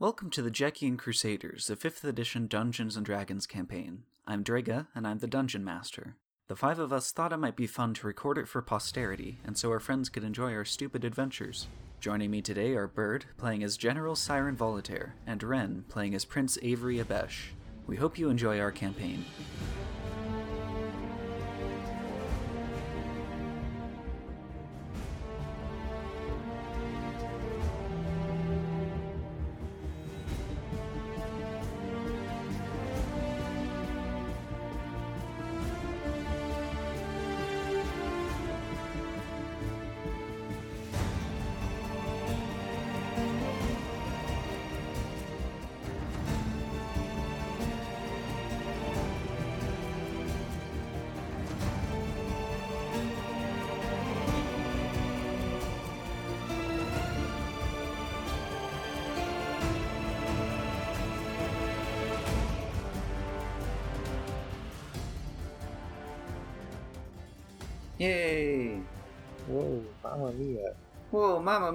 Welcome to the Djekian Crusaders, the 5th edition Dungeons and Dragons campaign. I'm Drega, and I'm the Dungeon Master. The five of us thought it might be fun to record it for posterity, and so our friends could enjoy our stupid adventures. Joining me today are Bird, playing as General Siren Volataire, and Ren, playing as Prince Avery Abesh. We hope you enjoy our campaign.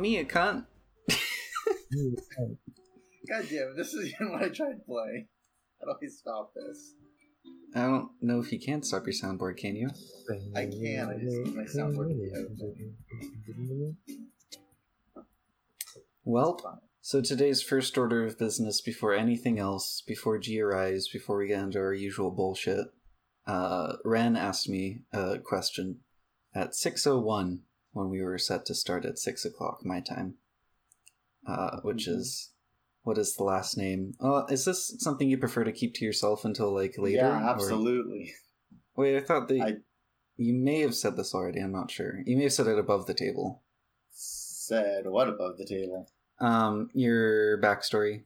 Whoa, a cunt! God damn it, this is even what I tried to play. How do I stop this? I don't know if you can stop your soundboard, can you? I can, I just need my soundboard Well, so today's first order of business before anything else, before G arrives, before we get into our usual bullshit, uh, Ren asked me a question at 6.01 when we were set to start at 6 o'clock my time, uh, which Mhm. is, what is the last name? Uh, is this something you prefer to keep to yourself until like later? Yeah, or- absolutely. Wait, I thought that I- you may have said this already, I'm not sure. You may have said it above the table. Said what above the table? Um, your backstory.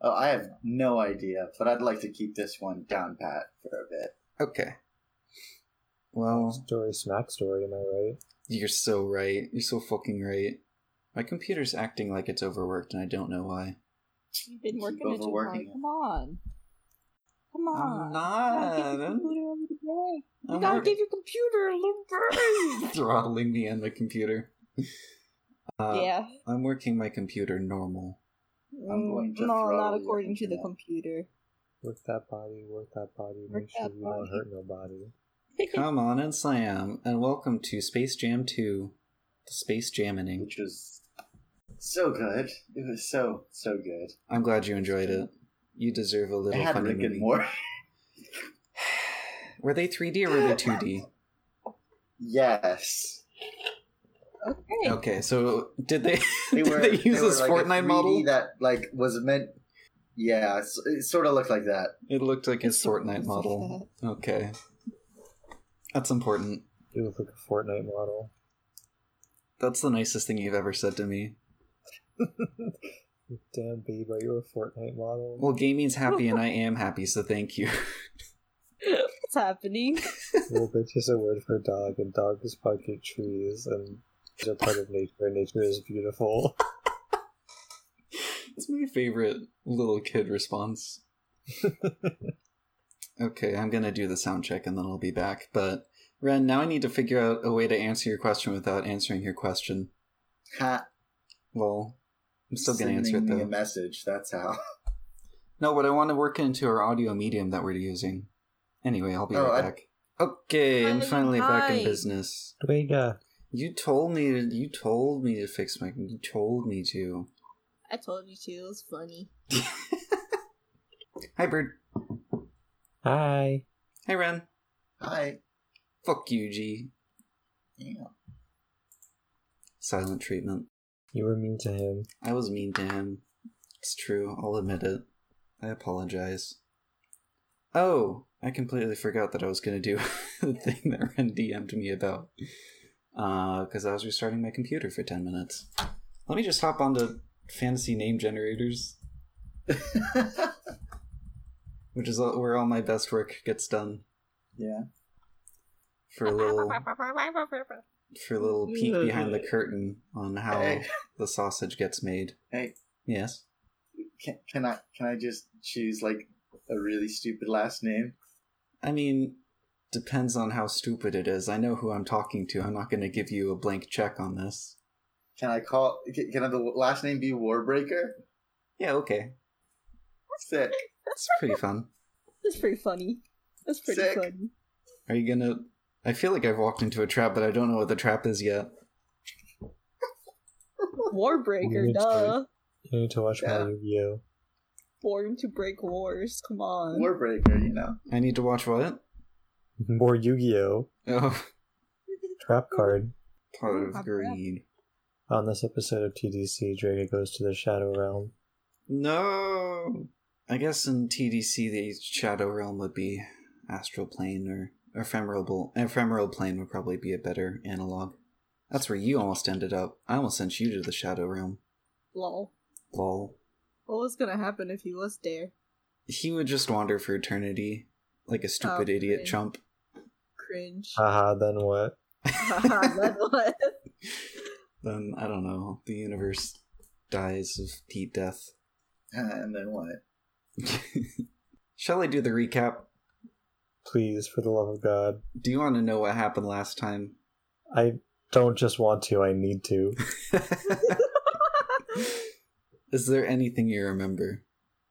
Oh, I have no idea, but I'd like to keep this one down pat for a bit. Okay. Well, Story, smack story, am I right? You're so right. You're so fucking right. My computer's acting like it's overworked, and I don't know why. You've been working it too hard. overworking. Come on. Come on. I'm You gotta not. your computer a break. You I'm gotta give your computer a little break. throttling me and the computer. Uh, yeah. I'm working my computer normal. I'm going to no, not according to the computer. computer. Work that body, work that body, Work make sure that you don't hurt nobody. Come on and slam, and welcome to Space Jam 2, the Space Jamming. Which was so good. It was so, so good. I'm glad you enjoyed it. You deserve a It little had funny movie. and Morty. Were they 3D or were they 2D? yes. okay. Okay, so did they They did were. they use were this like a Fortnite 3D model? that like was meant. Yeah, it sort of looked like that. It looked like a sort of Fortnite model. Okay. That's important. You look like a Fortnite model. That's the nicest thing you've ever said to me. Damn, babe, are you a Fortnite model? Well, gaming's happy and I am happy, so thank you. What's happening? Little bitch is a word for dog, and dog is bucket trees, and is a part of nature, and nature is beautiful. It's my favorite little kid response. Okay, I'm gonna do the sound check and then I'll be back. But Ren, now I need to figure out a way to answer your question without answering your question. Ha. Well, I'm still gonna answer it Sending me a message. That's how. No, but I want to work into our audio medium that we're using. Anyway, I'll be Oh, right I- back. Okay, I'm Hi, finally back in business. Dwayga. You told me to, you told me to fix my you told me to. I told you to. It was funny. Hi Bird. Hi. Hey, Ren. Hi. Fuck you, G. Yeah. Silent treatment. You were mean to him. I was mean to him. It's true, I'll admit it. I apologize. Oh, I completely forgot that I was gonna do the thing that Ren DM'd me about. Uh, because I was restarting my computer for 10 minutes. Let me just hop onto fantasy name generators, which is where all my best work gets done. yeah. For a little, for a little peek behind the curtain on how Hey. the sausage gets made. Hey. Yes. Can, can I can I just choose like a really stupid last name? I mean, depends on how stupid it is. I know who I'm talking to. I'm not going to give you a blank check on this. Can I call? Can, can the last name be Warbreaker? Yeah, okay. Sick. It's pretty fun. That's pretty funny. That's pretty Sick. funny. Are you gonna? I feel like I've walked into a trap, but I don't know what the trap is yet. Warbreaker, Weird duh. You need to watch Yeah. more Yu-Gi-Oh. Born to break wars. Come on. Warbreaker, you know. I need to watch what? More Yu-Gi-Oh. Oh, Trap card. part of I'm greed. On this episode of TDC, Draga goes to the Shadow Realm. No. I guess in TDC the Shadow Realm would be astral plane or ephemeral ephemeral plane would probably be a better analog. That's where you almost ended up. I almost sent you to the Shadow Realm. Lol. Lol. What was gonna happen if he was there? He would just wander for eternity, like a stupid Oh, idiot great. chump. Cringe. Haha, then what? Then what? Then I don't know. The universe dies of heat death. Ah, and then what? Shall I do the recap? Please, for the love of God. Do you want to know what happened last time? I don't just want to, I need to. Is there anything you remember?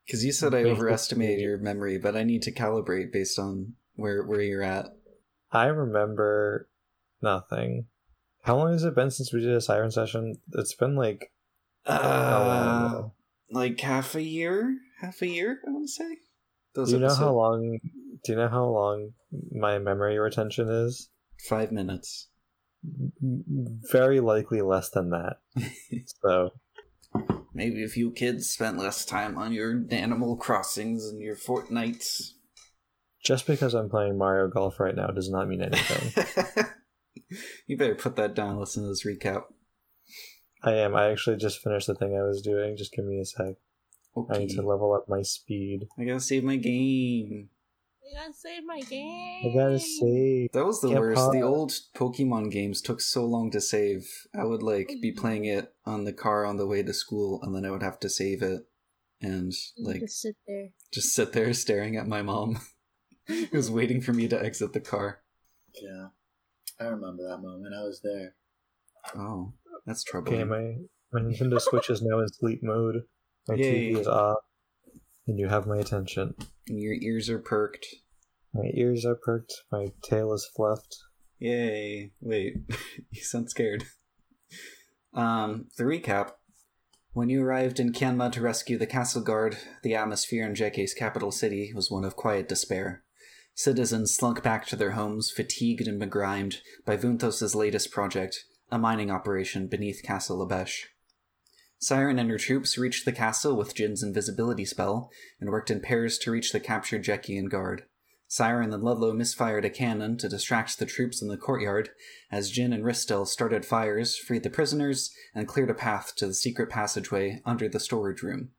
Because you said I overestimated your memory, but I need to calibrate based on where where you're at. I remember nothing. How long has it been since we did a siren session? It's been like how Uh, like half a year, half a year. I want to say. Those Do you know how long? Do you know how long my memory retention is? Five minutes. Very likely less than that. So Maybe if you kids spent less time on your Animal Crossings and your Fortnites. just because I'm playing Mario Golf right now does not mean anything. you better put that down. Listen to this recap. I am. I actually just finished the thing I was doing. Just give me a sec. I need to level up my speed. I gotta save my game. I gotta save my game. I gotta save. That was the Get worst. The old Pokemon games took so long to save. I would like be mm-hmm. playing it on the car on the way to school, and then I would have to save it, and like Just sit there. just sit there staring at my mom, who's waiting for me to exit the car. Yeah. I remember that moment. I was there. Oh, that's trouble. Okay, troubling. my my Nintendo Switch is now in sleep mode. My Yay. TV is off, and you have my attention. And your ears are perked. My ears are perked. My tail is fluffed. Yay! Wait, you sound scared. Um, the recap. When you arrived in Kianma to rescue the castle guard, the atmosphere in Jeke's capital city was one of quiet despair. Citizens slunk back to their homes, fatigued and begrimed by Vunthos' latest project, a mining operation beneath Castle Abesh. Siren and her troops reached the castle with Jinn's invisibility spell and worked in pairs to reach the captured Djekian guard. Siren and Ludlow misfired a cannon to distract the troops in the courtyard as Jinn and Ristel started fires, freed the prisoners, and cleared a path to the secret passageway under the storage room.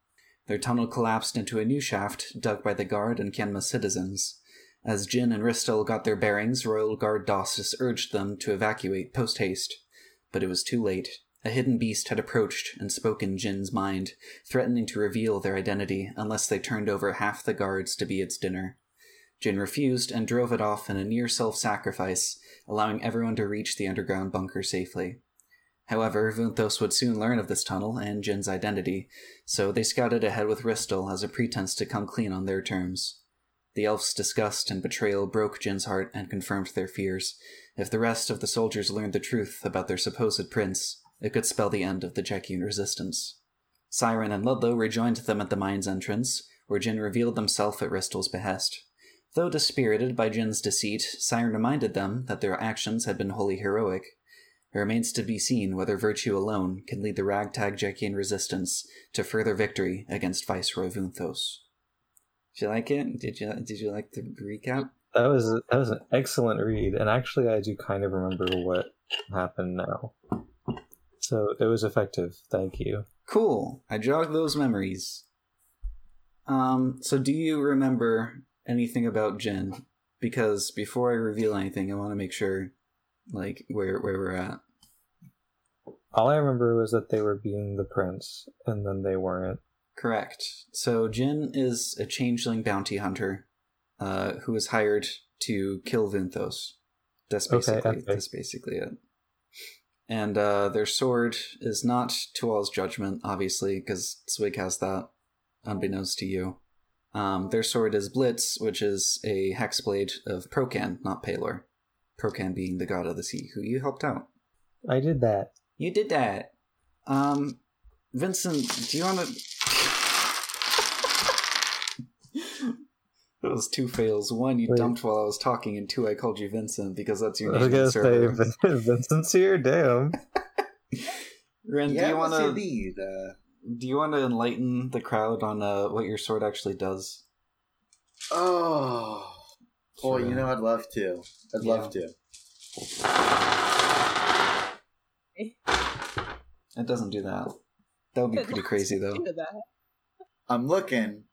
Their tunnel collapsed into a new shaft dug by the guard and Kenma citizens. As Jinn and Ristel got their bearings, Royal Guard Dostus urged them to evacuate post haste. But it was too late. A hidden beast had approached and spoken Jinn's mind, threatening to reveal their identity unless they turned over half the guards to be its dinner. Jinn refused and drove it off in a near self sacrifice, allowing everyone to reach the underground bunker safely. However, Vunthos would soon learn of this tunnel and Jinn's identity, so they scouted ahead with Ristel as a pretense to come clean on their terms. The elf's disgust and betrayal broke Jinn's heart and confirmed their fears. If the rest of the soldiers learned the truth about their supposed prince, it could spell the end of the Djekian resistance. Siren and Ludlow rejoined them at the mine's entrance, where Jinn revealed himself at Ristel's behest. Though dispirited by Jinn's deceit, Siren reminded them that their actions had been wholly heroic. It remains to be seen whether virtue alone can lead the ragtag Djekian resistance to further victory against Viceroy Vunthos. Did you like it? Did you did you like the recap? That was that was an excellent read, and actually, I do kind of remember what happened now. So it was effective. Thank you. Cool. I jogged those memories. Um, so do you remember anything about Jinn? Because before I reveal anything, I want to make sure like where where we're at. All I remember was that they were being the prince, and then they weren't. Correct. So Jinn is a changeling bounty hunter, uh, who is hired to kill Vunthos. That's Okay, basically okay. that's basically it. And uh, their sword is not Tual's judgment, obviously, because Swig has that. unbeknownst to you. Um, their sword is Blitz, which is a hexblade of Procan, not Pelor. Procan being the god of the sea, who you helped out. I did that. You did that. Um, Vincent, do you want to? That was two fails. One, you Wait. dumped while I was talking, and two, I called you Vincent because that's your I name. was on gonna the say server. Vincent's here. Damn. Ren, do you want to indeed. Uh, do you want to enlighten the crowd on uh, what your sword actually does? oh, boy, Sure. you know I'd love to. I'd Yeah. love to. It doesn't do that. That would be pretty crazy, though. I'm looking,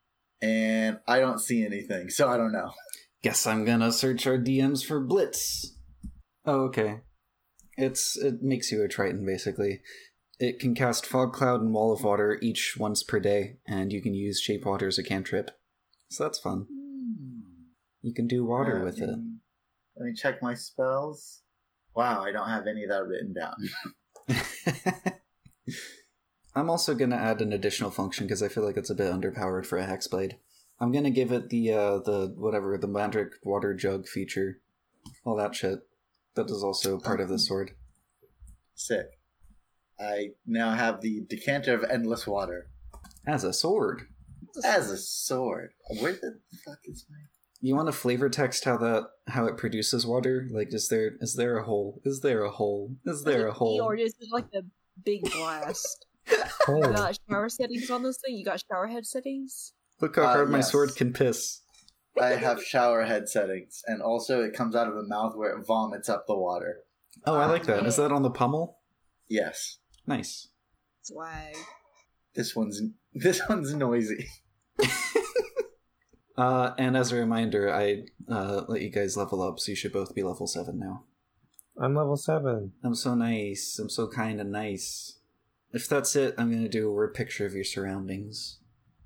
and I don't see anything, so I don't know. Guess I'm gonna search our DMs for Blitz. Oh, okay. It's it makes you a Triton basically. It can cast Fog Cloud and Wall of Water each once per day, and you can use Shape Water as a cantrip. So that's fun. You can do water Uh, with it. Let me check my spells. Wow, I don't have any of that written down. I'm also gonna add an additional function because I feel like it's a bit underpowered for a hexblade. I'm gonna give it the uh the whatever the magic water jug feature, all that shit. That is also part of the sword. Sick. I now have the decanter of endless water As a sword. as a sword. Where the fuck is my? You want to flavor text how that how it produces water? Like, is there is there a hole? Is there a hole? Is there a hole? Or is it like the big blast? Oh, You got shower settings on this thing? You got shower head settings? Look how Uh, hard my sword can piss. I have shower head settings, and also it comes out of a mouth where it vomits up the water. Oh, I like that. Is that on the pommel? Yes, Nice. Swag. this one's this one's noisy. Uh, and as a reminder, I uh, let you guys level up, so you should both be level seven now. I'm level seven. I'm so nice. I'm so kind and nice. If that's it, I'm gonna do a word picture of your surroundings.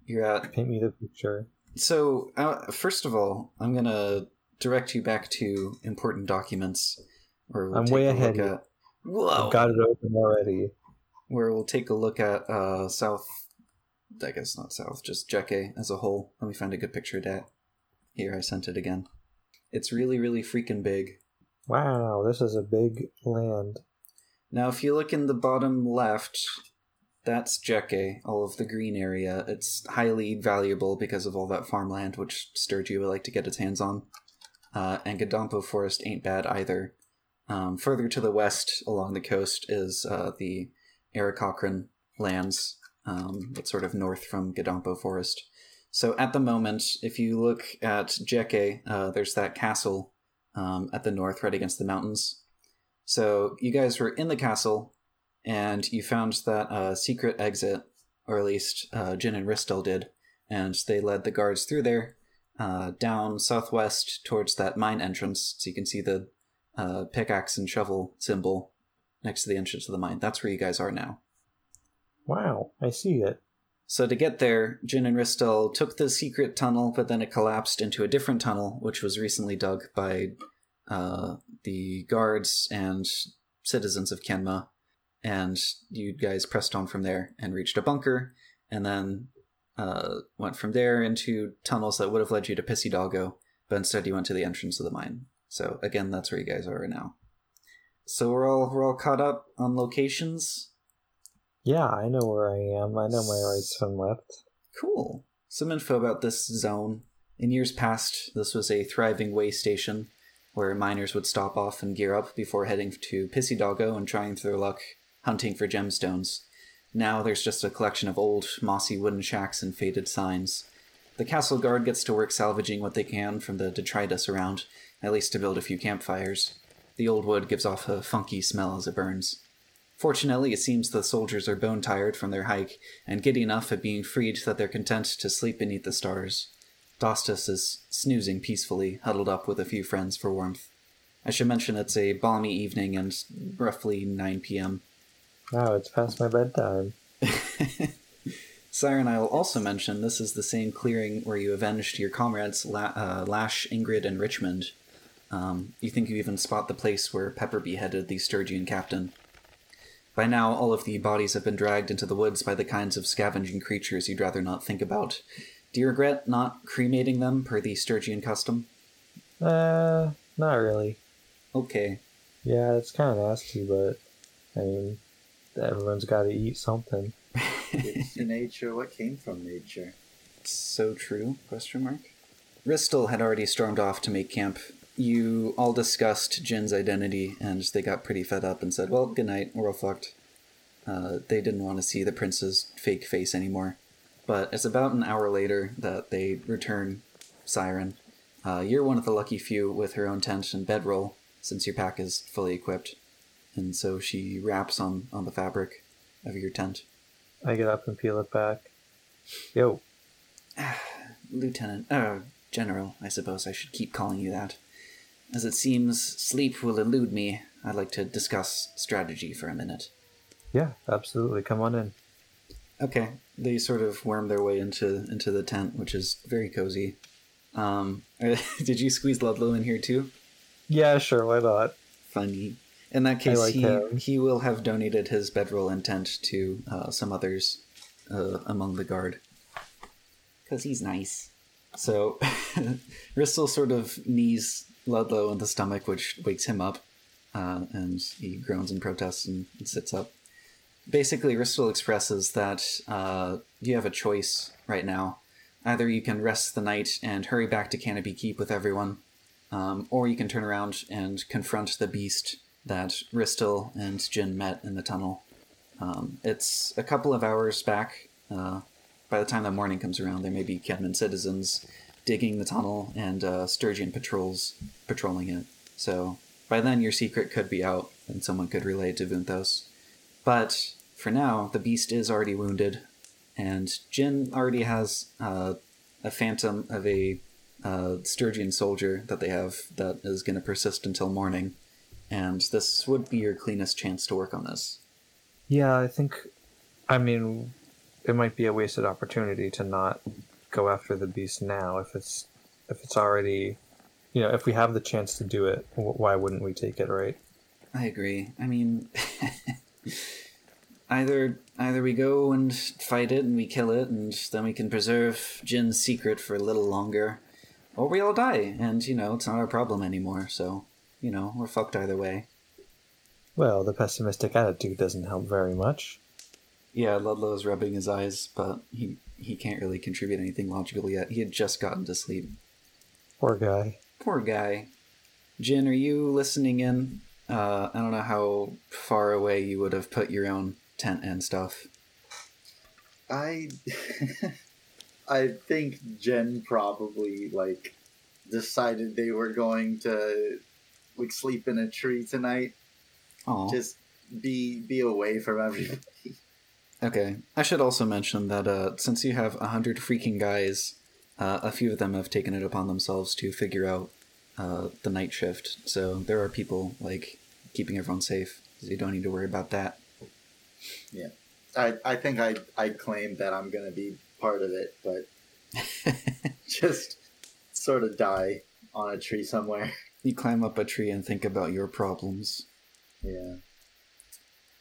You're at Paint me the picture. So, uh, first of all, I'm gonna direct you back to important documents. Where we'll I'm way ahead at. Whoa! I've got it open already. Where we'll take a look at uh, South. I guess not South, just Jeke as a whole. Let me find a good picture of that. Here, I sent it again. It's really, really freaking big. Wow, this is a big land. Now, if you look in the bottom left, that's Jeke, all of the green area. It's highly valuable because of all that farmland, which Sturgio would like to get its hands on. Uh, and Gadampo Forest ain't bad either. Um, further to the west along the coast is uh, the Aarakocran lands, um, that's sort of north from Gadampo Forest. So at the moment, if you look at Jeke, uh, there's that castle um, at the north, right against the mountains. So you guys were in the castle, and you found that uh, secret exit, or at least uh, Jinn and Ristel did, and they led the guards through there, uh, down southwest towards that mine entrance, so you can see the uh, pickaxe and shovel symbol next to the entrance of the mine. That's where you guys are now. Wow, I see it. So to get there, Jinn and Ristel took the secret tunnel, but then it collapsed into a different tunnel, which was recently dug by uh, the guards and citizens of Kenma. And you guys pressed on from there and reached a bunker, and then uh, went from there into tunnels that would have led you to Pissy Doggo, but instead you went to the entrance of the mine. So again, that's where you guys are right now. So we're all we're all caught up on locations. Yeah, I know where I am. I know my rights from left. Cool. Some info about this zone. In years past, this was a thriving way station where miners would stop off and gear up before heading to Pissy Doggo and trying their luck hunting for gemstones. Now there's just a collection of old, mossy wooden shacks and faded signs. The castle guard gets to work salvaging what they can from the detritus around, at least to build a few campfires. The old wood gives off a funky smell as it burns. Fortunately, it seems the soldiers are bone tired from their hike and giddy enough at being freed that they're content to sleep beneath the stars. Dostus is snoozing peacefully, huddled up with a few friends for warmth. I should mention it's a balmy evening and roughly 9 p.m. Wow, it's past my bedtime. Siren, I will also mention this is the same clearing where you avenged your comrades La- uh, Lash, Ingrid, and Richmond. Um, you think you even spot the place where Pepper beheaded the Sturgian captain. by now, all of the bodies have been dragged into the woods by the kinds of scavenging creatures you'd rather not think about. Do you regret not cremating them per the Sturgian custom? Uh, not really. Okay. Yeah, it's kind of nasty, but I mean, everyone's got to eat something. It's nature. What came from nature? So true? Question mark. Ristel had already stormed off to make camp. You all discussed Jinn's identity, and they got pretty fed up and said, "Well, good night. We're all fucked." Uh, they didn't want to see the prince's fake face anymore. But it's about an hour later that they return. Siren, uh, you're one of the lucky few with her own tent and bedroll, since your pack is fully equipped. And so she wraps on on the fabric of your tent. I get up and peel it back. Yo, Lieutenant, uh, General, I suppose I should keep calling you that. As it seems sleep will elude me, I'd like to discuss strategy for a minute. yeah, absolutely. Come on in. Okay, they sort of worm their way into into the tent, which is very cozy. Um, did you squeeze Ludlow in here too? Yeah, sure. Why not? Funny. In that case, like he him. he will have donated his bedroll and tent to uh, some others uh, among the guard, because he's nice. So, Ristel sort of knees Ludlow in the stomach, which wakes him up, uh, and he groans and protests and, and sits up. Basically, Ristel expresses that uh, you have a choice right now. Either you can rest the night and hurry back to Canopy Keep with everyone, um, or you can turn around and confront the beast that Ristel and Jin met in the tunnel. Um, it's a couple of hours back. Uh, by the time the morning comes around, there may be Kedman citizens digging the tunnel and uh, Sturgian patrols patrolling it. So by then, your secret could be out and someone could relay it to Vunthos. But for now, the beast is already wounded, and Jinn already has uh, a phantom of a uh, Sturgian soldier that they have that is going to persist until morning. And this would be your cleanest chance to work on this. Yeah, I think. I mean, it might be a wasted opportunity to not go after the beast now if it's if it's already, you know, if we have the chance to do it. Why wouldn't we take it, right? I agree. I mean, either either we go and fight it and we kill it, and then we can preserve Jinn's secret for a little longer, or we all die, and you know it's not our problem anymore. So you know we're fucked either way. Well, the pessimistic attitude doesn't help very much. Yeah, Ludlow is rubbing his eyes, but he he can't really contribute anything logical yet. He had just gotten to sleep. Poor guy. Poor guy. Jinn, are you listening in? Uh, I don't know how far away you would have put your own tent and stuff. I I think Jinn probably like decided they were going to like sleep in a tree tonight. Oh, Just be be away from everybody. okay. I should also mention that uh, since you have a hundred freaking guys, uh, a few of them have taken it upon themselves to figure out uh, the night shift. So there are people like keeping everyone safe. So you don't need to worry about that. I I think I I claim that I'm gonna be part of it, but just sort of die on a tree somewhere. you climb up a tree and think about your problems. Yeah.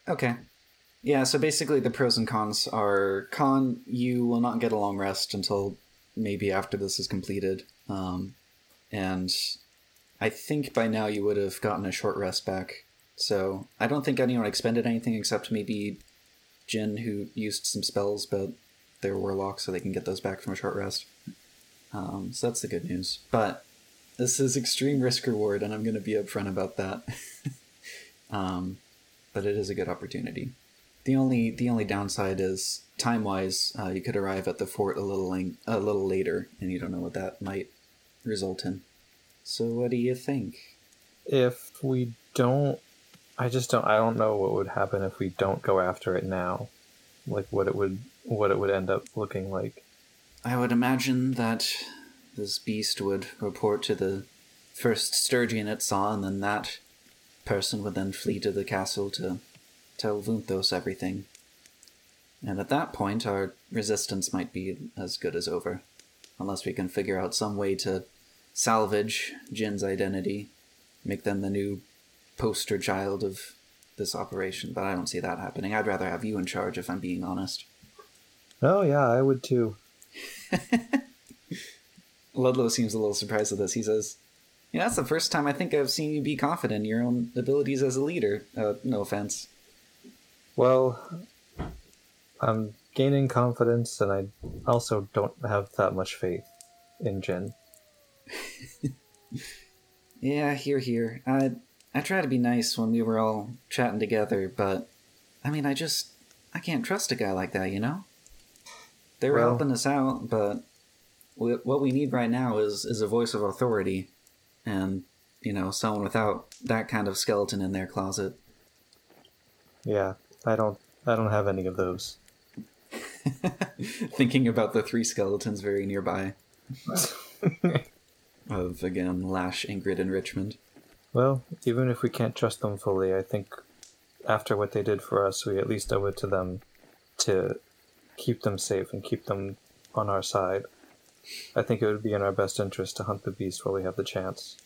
Okay. Yeah, so basically the pros and cons are con, you will not get a long rest until maybe after this is completed. Um, and I think by now you would have gotten a short rest back. So I don't think anyone expended anything except maybe Jinn, who used some spells, but they're warlocks, so they can get those back from a short rest. Um, so that's the good news. But this is extreme risk reward, and I'm going to be upfront about that. um, but it is a good opportunity. The only the only downside is time wise, uh, you could arrive at the fort a little lang- a little later, and you don't know what that might result in. So what do you think? If we don't, I just don't. I don't know what would happen if we don't go after it now. Like what it would, what it would end up looking like. I would imagine that this beast would report to the first Sturgian it saw, and then that person would then flee to the castle to tell Vunthos everything. And at that point, our resistance might be as good as over. Unless we can figure out some way to salvage Jinn's identity, make them the new poster child of this operation, but I don't see that happening. I'd rather have you in charge if I'm being honest. Oh yeah, I would too. Ludlow seems a little surprised at this. He says, "Yeah, that's the first time I think I've seen you be confident in your own abilities as a leader. Uh, no offense." Well, I'm gaining confidence, and I also don't have that much faith in Jinn. Yeah, here, here. I I try to be nice when we were all chatting together, but I mean, I just I can't trust a guy like that, you know. They were Well- helping us out, but wh- what we need right now is is a voice of authority, and you know, someone without that kind of skeleton in their closet. Yeah, I don't. I don't have any of those. Thinking about the three skeletons very nearby. of again Lash, Ingrid, and Richmond. Well, even if we can't trust them fully, I think after what they did for us, we at least owe it to them to keep them safe and keep them on our side. I think it would be in our best interest to hunt the beast while we have the chance.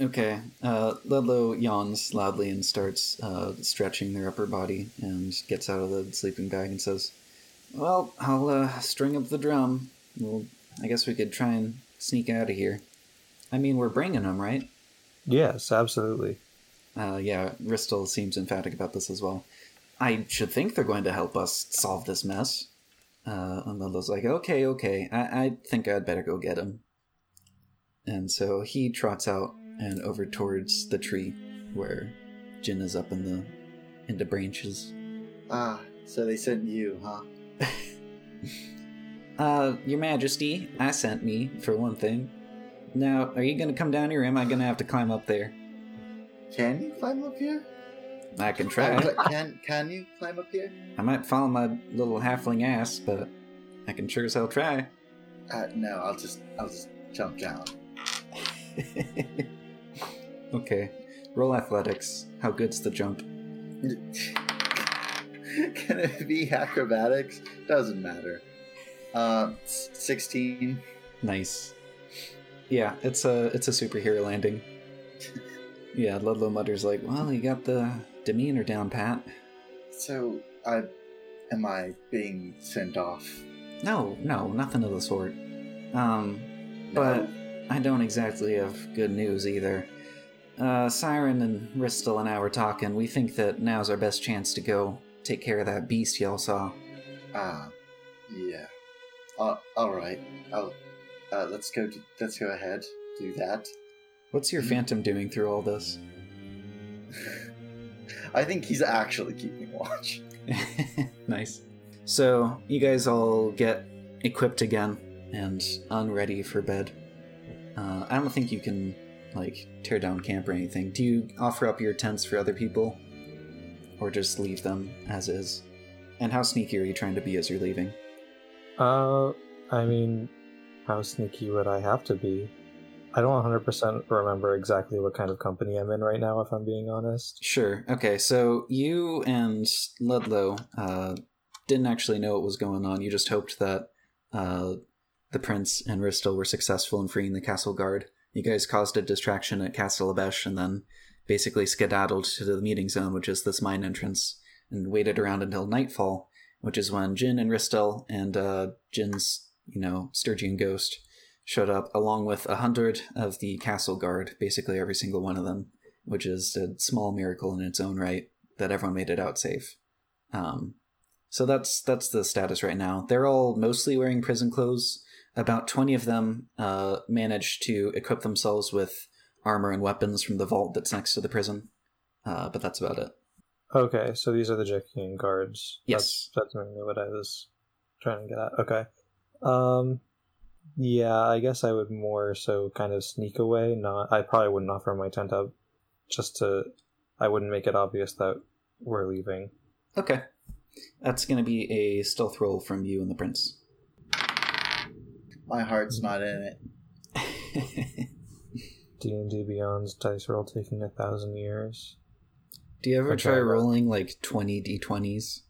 Okay. Uh, Ludlow yawns loudly and starts uh, stretching their upper body and gets out of the sleeping bag and says, Well, I'll uh, string up the drum. Well, I guess we could try and sneak out of here. I mean, we're bringing them, right? Yes, absolutely. Uh, yeah, Ristel seems emphatic about this as well. I should think they're going to help us solve this mess. Uh, and Ludlow's like, okay, okay, I, I think I'd better go get him. And so he trots out and over towards the tree where Jinn is up in the in the branches. Ah, so they sent you, huh? Uh, Your Majesty, I sent me for one thing. Now, are you gonna come down here, or am I gonna have to climb up there? Can you climb up here? I can try. can can you climb up here? I might fall on my little halfling ass, but I can sure as hell try. Uh, no, I'll just I'll just jump down. okay. Roll athletics. How good's the jump? Can it be acrobatics? Doesn't matter. Uh, sixteen. Nice. Yeah, it's a it's a superhero landing. yeah, Ludlow mutters like, "Well, you got the demeanor down, Pat." So, I am I being sent off? No, no, nothing of the sort. Um, but I don't exactly have good news either. Uh, Siren and Ristel and I were talking. We think that now's our best chance to go take care of that beast y'all saw. Ah, yeah. Uh, all right. Oh, uh, let's go. Do, let's go ahead. Do that. What's your phantom doing through all this? I think he's actually keeping watch. nice. So, you guys all get equipped again and unready for bed. Uh, I don't think you can, like, tear down camp or anything. Do you offer up your tents for other people? Or just leave them as is? And how sneaky are you trying to be as you're leaving? Uh, I mean, how sneaky would I have to be? I don't 100% remember exactly what kind of company I'm in right now, if I'm being honest. Sure. Okay, so you and Ludlow uh, didn't actually know what was going on. You just hoped that uh, the prince and Ristel were successful in freeing the castle guard. You guys caused a distraction at Castle Abesh and then basically skedaddled to the meeting zone, which is this mine entrance, and waited around until nightfall, which is when Jinn and Ristel and uh, Jinn's, you know, Sturgian ghost showed up along with a hundred of the castle guard, basically every single one of them which is a small miracle in its own right that everyone made it out safe. Um, so that's that's the status right now. They're all mostly wearing prison clothes. About twenty of them uh, managed to equip themselves with armor and weapons from the vault that's next to the prison, uh, but that's about it. Okay, so these are the Djekian guards. Yes. That's, that's mainly what I was trying to get at. Okay. Um, yeah, I guess I would more so kind of sneak away. Not, I probably wouldn't offer my tent up just to, I wouldn't make it obvious that we're leaving. Okay, that's going to be a stealth roll from you and the prince. My heart's not in it. D&D Beyond's dice roll taking a thousand years. Do you ever Okay, try rolling like twenty d20s?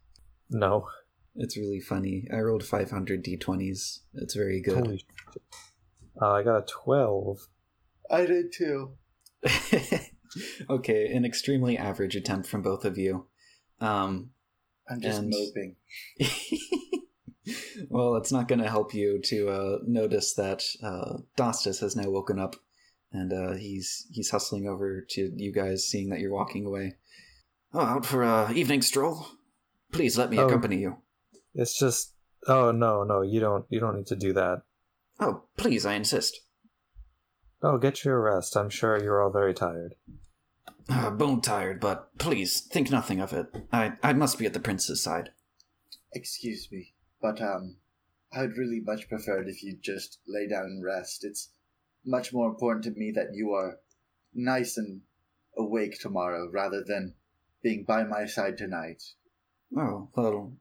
No. It's really funny. I rolled five hundred d20s. It's very good. Uh, I got a 12. I did too. okay, an extremely average attempt from both of you. Um, I'm just And- moping. well, it's not going to help you to uh, notice that uh, Dostus has now woken up, and uh, he's he's hustling over to you guys, seeing that you're walking away. Oh, out for a evening stroll. Please let me Oh. accompany you. It's just oh no, no, you don't you don't need to do that. Oh, please, I insist. Oh, get your rest. I'm sure you're all very tired. Uh, bone tired, but please think nothing of it. I I must be at the prince's side. Excuse me, but um, I would really much prefer it if you'd just lay down and rest. It's much more important to me that you are nice and awake tomorrow rather than being by my side tonight. Oh, well,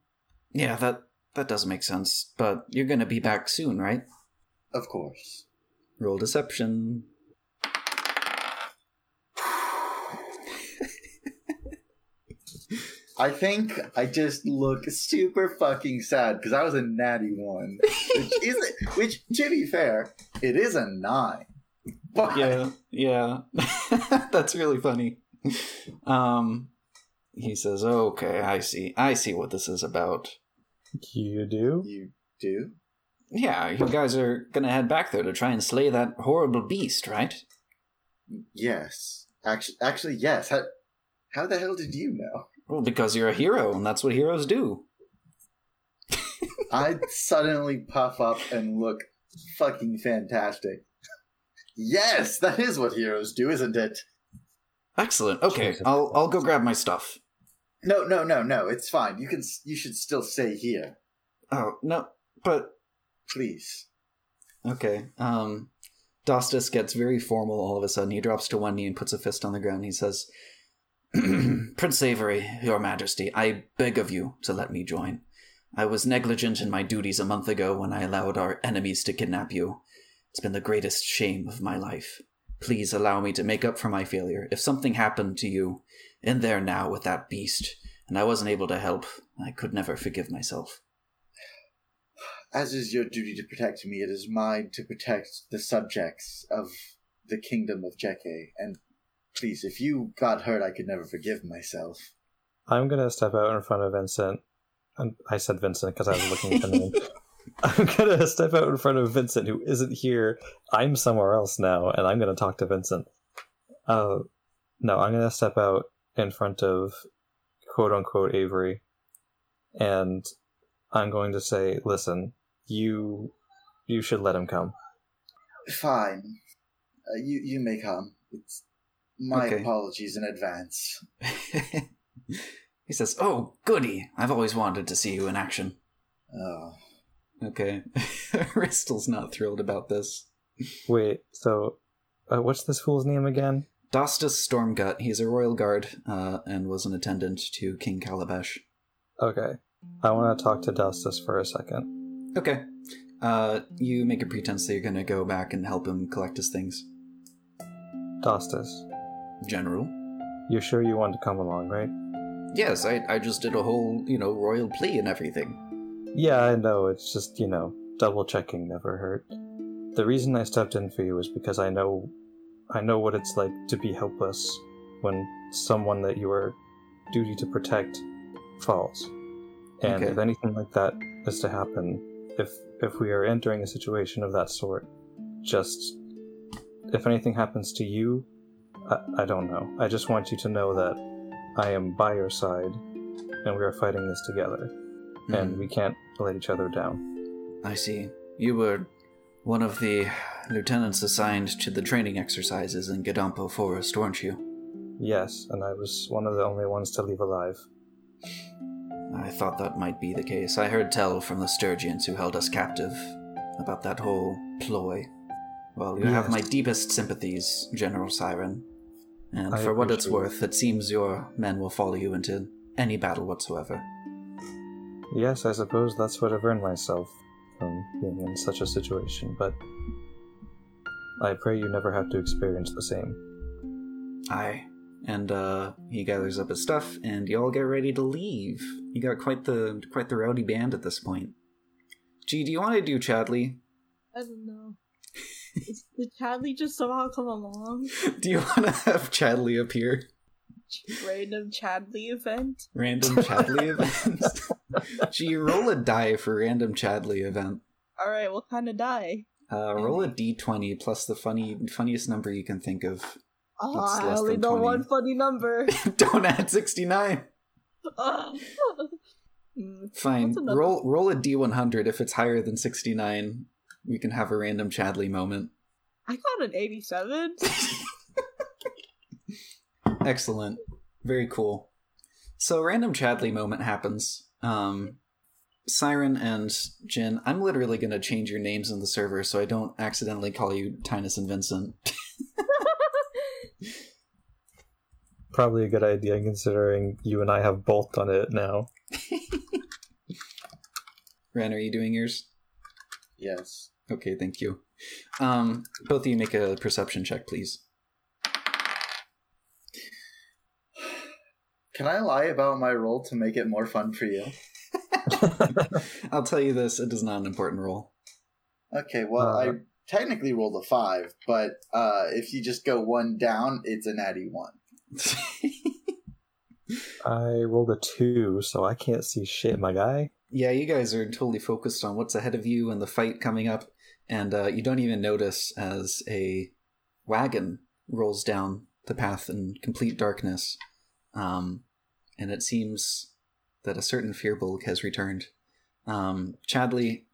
yeah, that that does make sense. But you're gonna be back soon, right? Of course. Roll deception. I think I just look super fucking sad because I was a natty one, which is which to be fair, it is a nine. But yeah, yeah. That's really funny. Um he says, "Okay, I see. I see what this is about. You do? you do. Yeah, you guys are going to head back there to try and slay that horrible beast, right?" Yes, actually, actually, yes. How, how the hell did you know? Well, because you're a hero and that's what heroes do. I suddenly puff up and look fucking fantastic. Yes, that is what heroes do, isn't it? Excellent. Okay, I'll I'll go grab my stuff. No, no, no, no. It's fine. You can. You should still stay here, Oh, no, but please. Okay. Um, Dostus gets very formal all of a sudden. He drops to one knee and puts a fist on the ground. He says, Prince Avery, Your Majesty, I beg of you to let me join. I was negligent in my duties a month ago when I allowed our enemies to kidnap you. It's been the greatest shame of my life. Please allow me to make up for my failure. If something happened to you in there now with that beast, and I wasn't able to help, I could never forgive myself. As is your duty to protect me, it is mine to protect the subjects of the kingdom of Jeke. And please, if you got hurt, I could never forgive myself. I'm gonna step out in front of Vincent. And I said Vincent because I was looking at the name. I'm gonna step out in front of Vincent, who isn't here. I'm somewhere else now, and I'm gonna talk to Vincent. Uh, no, I'm gonna step out in front of quote unquote Avery, and I'm going to say, "Listen, you, you should let him come." Fine. Uh, you you may come. It's my Okay. apologies in advance. he says, Oh, goody. I've always wanted to see you in action. Oh, Okay. Ristel's not thrilled about this. Wait, so uh, what's this fool's name again? Dostus Stormgut, he's a royal guard uh, and was an attendant to King Calabash. Okay, I want to talk to Dostus for a second. Okay. Uh, you make a pretense that you're going to go back and help him collect his things. Dostus, General? you're sure you want to come along, right? Yes, I, I just did a whole, you know, royal plea and everything. Yeah, I know. It's just, you know, double checking never hurt. The reason I stepped in for you is because I know I know what it's like to be helpless when someone that you are duty to protect falls. And Okay. if anything like that is to happen, if if we are entering a situation of that sort, just if anything happens to you, I, I don't know. I just want you to know that I am by your side and we are fighting this together and Hmm, we can't let each other down. I see. You were one of the lieutenants assigned to the training exercises in Gadampo Forest, weren't you? Yes, and I was one of the only ones to leave alive. I thought that might be the case. I heard tell from the Sturgians who held us captive about that whole ploy. Well, you have my deepest sympathies, General Siren. And I for what it's worth, it seems your men will follow you into any battle whatsoever. Yes, I suppose that's what I've earned myself from being in such a situation, but I pray you never have to experience the same. Aye. And uh he gathers up his stuff and you all get ready to leave. You got quite the quite the rowdy band at this point. Gee, do you want to do Chadley? I don't know. Did Chadley just somehow come along? Do you want to have Chadley appear? Random Chadley event? Random Chadley event. Gee, roll a die for random Chadley event. Alright, what kind of die? Uh, roll a d20 plus the funny funniest number you can think of. Oh, I only know 20. one funny number. Don't add 69. Mm, Fine. Roll roll a d100. If it's higher than 69, we can have a random Chadley moment. I got an 87. Excellent. Very cool. So random Chadley moment happens. Um Siren and Jinn, I'm literally gonna change your names in the server so I don't accidentally call you Tinus and Vincent. Probably a good idea considering you and I have both done it now. Ren, are you doing yours? Yes. Okay, thank you. Um both of you make a perception check, please. Can I lie about my role to make it more fun for you? I'll tell you this, it is not an important role. Okay, well, I Uh, technically rolled a five, but uh, if you just go one down, it's a natty one. I rolled a two, so I can't see shit, my guy. yeah, you guys are totally focused on what's ahead of you and the fight coming up, and uh, you don't even notice as a wagon rolls down the path in complete darkness. Um, and it seems that a certain Firbolg has returned. Um, Chadley,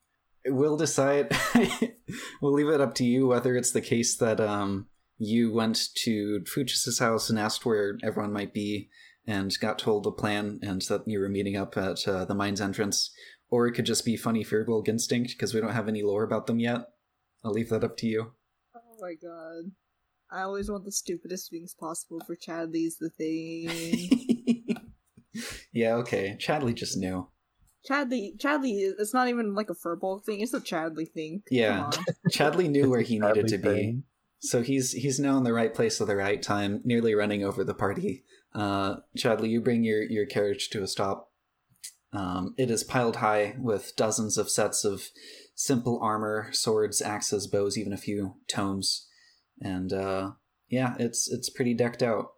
we'll decide. we'll leave it up to you whether it's the case that um, you went to Fuchs's house and asked where everyone might be and got told the plan and that you were meeting up at uh, the mine's entrance, or it could just be funny Firbolg instinct because we don't have any lore about them yet. I'll leave that up to you. Oh my god. I always want the stupidest things possible for Chadley's the thing. yeah, okay. Chadley just knew. Chadley, Chadley, it's not even like a firbolg thing. It's a Chadley thing. Yeah. Chadley knew where he needed to be. Everything. So he's he's now in the right place at the right time, nearly running over the party. Uh, Chadley, you bring your, your carriage to a stop. Um, it is piled high with dozens of sets of simple armor, swords, axes, bows, even a few tomes, and uh, yeah, it's it's pretty decked out.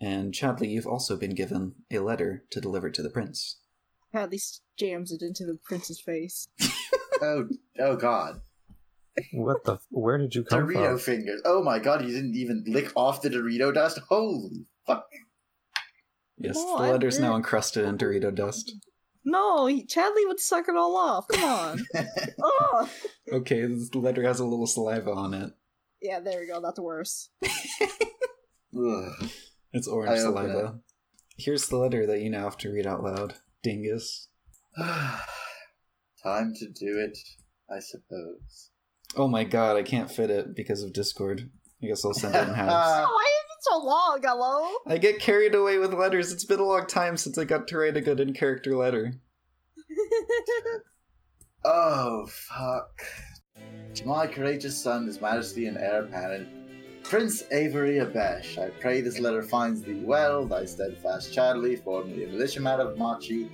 And Chadley, you've also been given a letter to deliver to the prince. Chadley jams it into the prince's face. Oh, oh God! What the? Where did you come Dorito from? fingers. Oh my God! You didn't even lick off the Dorito dust. Holy fuck! Yes, Oh, the letter's now encrusted in Dorito dust. No, he, Chadley would suck it all off. Come on. oh. Okay, this letter has a little saliva on it. Yeah, there we go. That's worse. It's orange I open saliva. Here's the letter that you now have to read out loud. Dingus. Time to do it, I suppose. Oh my god, I can't fit it because of Discord. I guess I'll send it in halves. Uh, Why is it so long? Hello? I get carried away with letters. It's been a long time since I got to write a good in character letter. Oh, fuck. To my courageous son, His Majesty and heir apparent, Prince Avery Abesh, I pray this letter finds thee well. Thy steadfast Chadley, formerly a militiaman of Machi,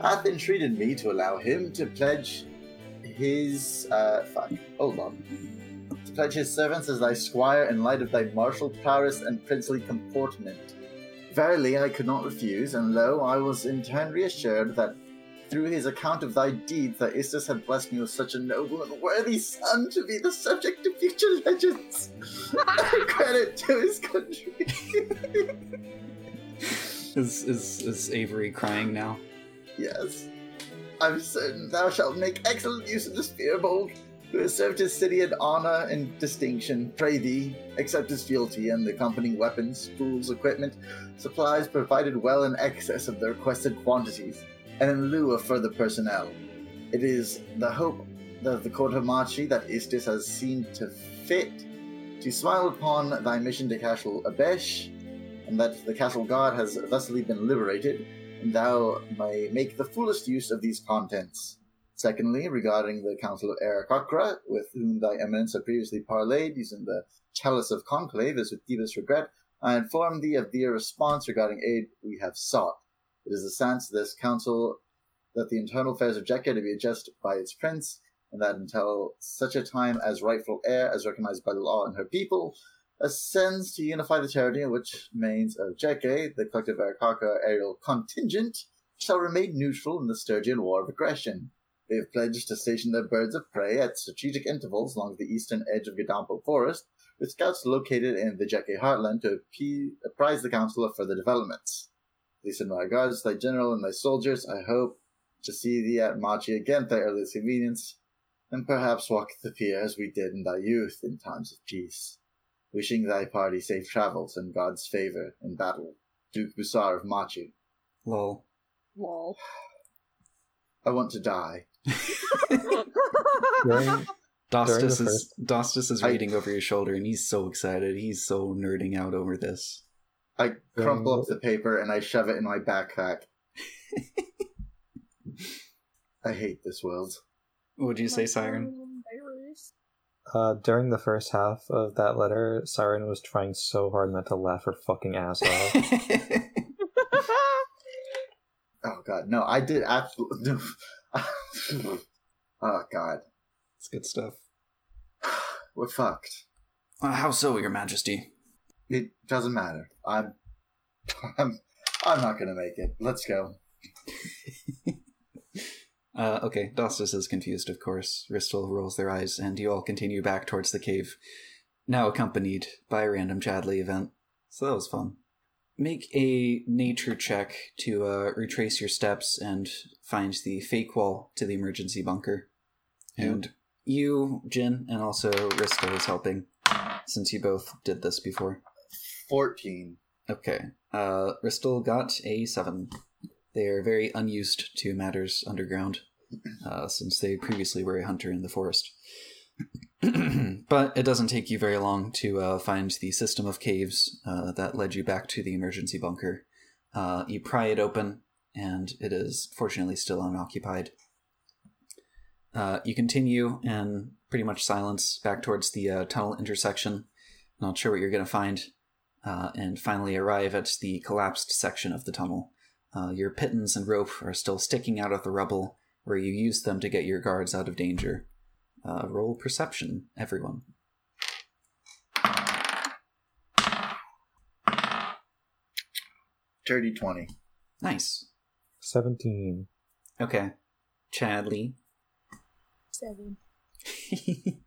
hath entreated me to allow him to pledge his. Uh, fuck. Hold on. To pledge his servants as thy squire in light of thy martial prowess and princely comportment. Verily, I could not refuse, and lo, I was in turn reassured that through his account of thy deeds, thy Istus had blessed me with such a noble and worthy son to be the subject of future legends. Credit to his country. Is is is Avery crying now? yes. I'm certain thou shalt make excellent use of this Firbolg, who has served his city in honor and distinction. Pray thee, accept his fealty and the accompanying weapons, tools, equipment, supplies provided well in excess of the requested quantities, and in lieu of further personnel. It is the hope that the court of Machi that Istus has seen to fit to smile upon thy mission to Castle Abesh, and that the castle guard has thusly been liberated, and thou may make the fullest use of these contents. Secondly, regarding the Council of Aarakocra, with whom thy eminence had previously parleyed using the chalice of conclave, as with deepest regret, I inform thee of their response regarding aid we have sought. It is the sense of this council that the internal affairs of Jekka to be adjusted by its prince, and that until such a time as rightful heir, as recognized by the law and her people, ascends to unify the territory which remains of Jeke, the collective Aarakocra aerial contingent, shall remain neutral in the Sturgian War of Aggression. They have pledged to station their birds of prey at strategic intervals along the eastern edge of Gadampo Forest, with scouts located in the Jeke heartland to apprise the council of further developments. Please send my regards thy general and thy soldiers. I hope to see thee at Machi again at thy earliest convenience, and perhaps walk the pier as we did in thy youth in times of peace. Wishing thy party safe travels and God's favor in battle. Duke Busar of Machi. Lol. Lol. I want to die. During, Dostus the is Dostus is I- reading over your shoulder, and he's so excited. He's so nerding out over this. I crumple Um, up the paper and I shove it in my backpack. I hate this world. What would you say, Siren? uh, during the first half of that letter, Siren was trying so hard not to laugh her fucking ass off. Oh god, no, I did absolutely. No. oh god, it's good stuff. we're fucked. Uh, how so, Your Majesty? It doesn't matter. I'm, I'm, I'm not gonna make it. Let's go. Uh, okay, Dostus is confused, of course. Ristel rolls their eyes, and you all continue back towards the cave, now accompanied by a random Chadley event. So that was fun. Make a nature check to uh, retrace your steps and find the fake wall to the emergency bunker. And you, Jinn, and also Ristel is helping, since you both did this before. Fourteen. Okay. Uh, got a 7. They are very unused to matters underground, uh, since they previously were a hunter in the forest. but it doesn't take you very long to uh, find the system of caves uh, that led you back to the emergency bunker. Uh, you pry it open, and it is fortunately still unoccupied. Uh, you continue in pretty much silence back towards the uh, tunnel intersection. Not sure what you're going to find uh, and finally arrive at the collapsed section of the tunnel. Uh, your pitons and rope are still sticking out of the rubble, where you used them to get your guards out of danger. Uh, roll perception, everyone. Dirty twenty. Nice. 17. Okay. Chadley. Seven.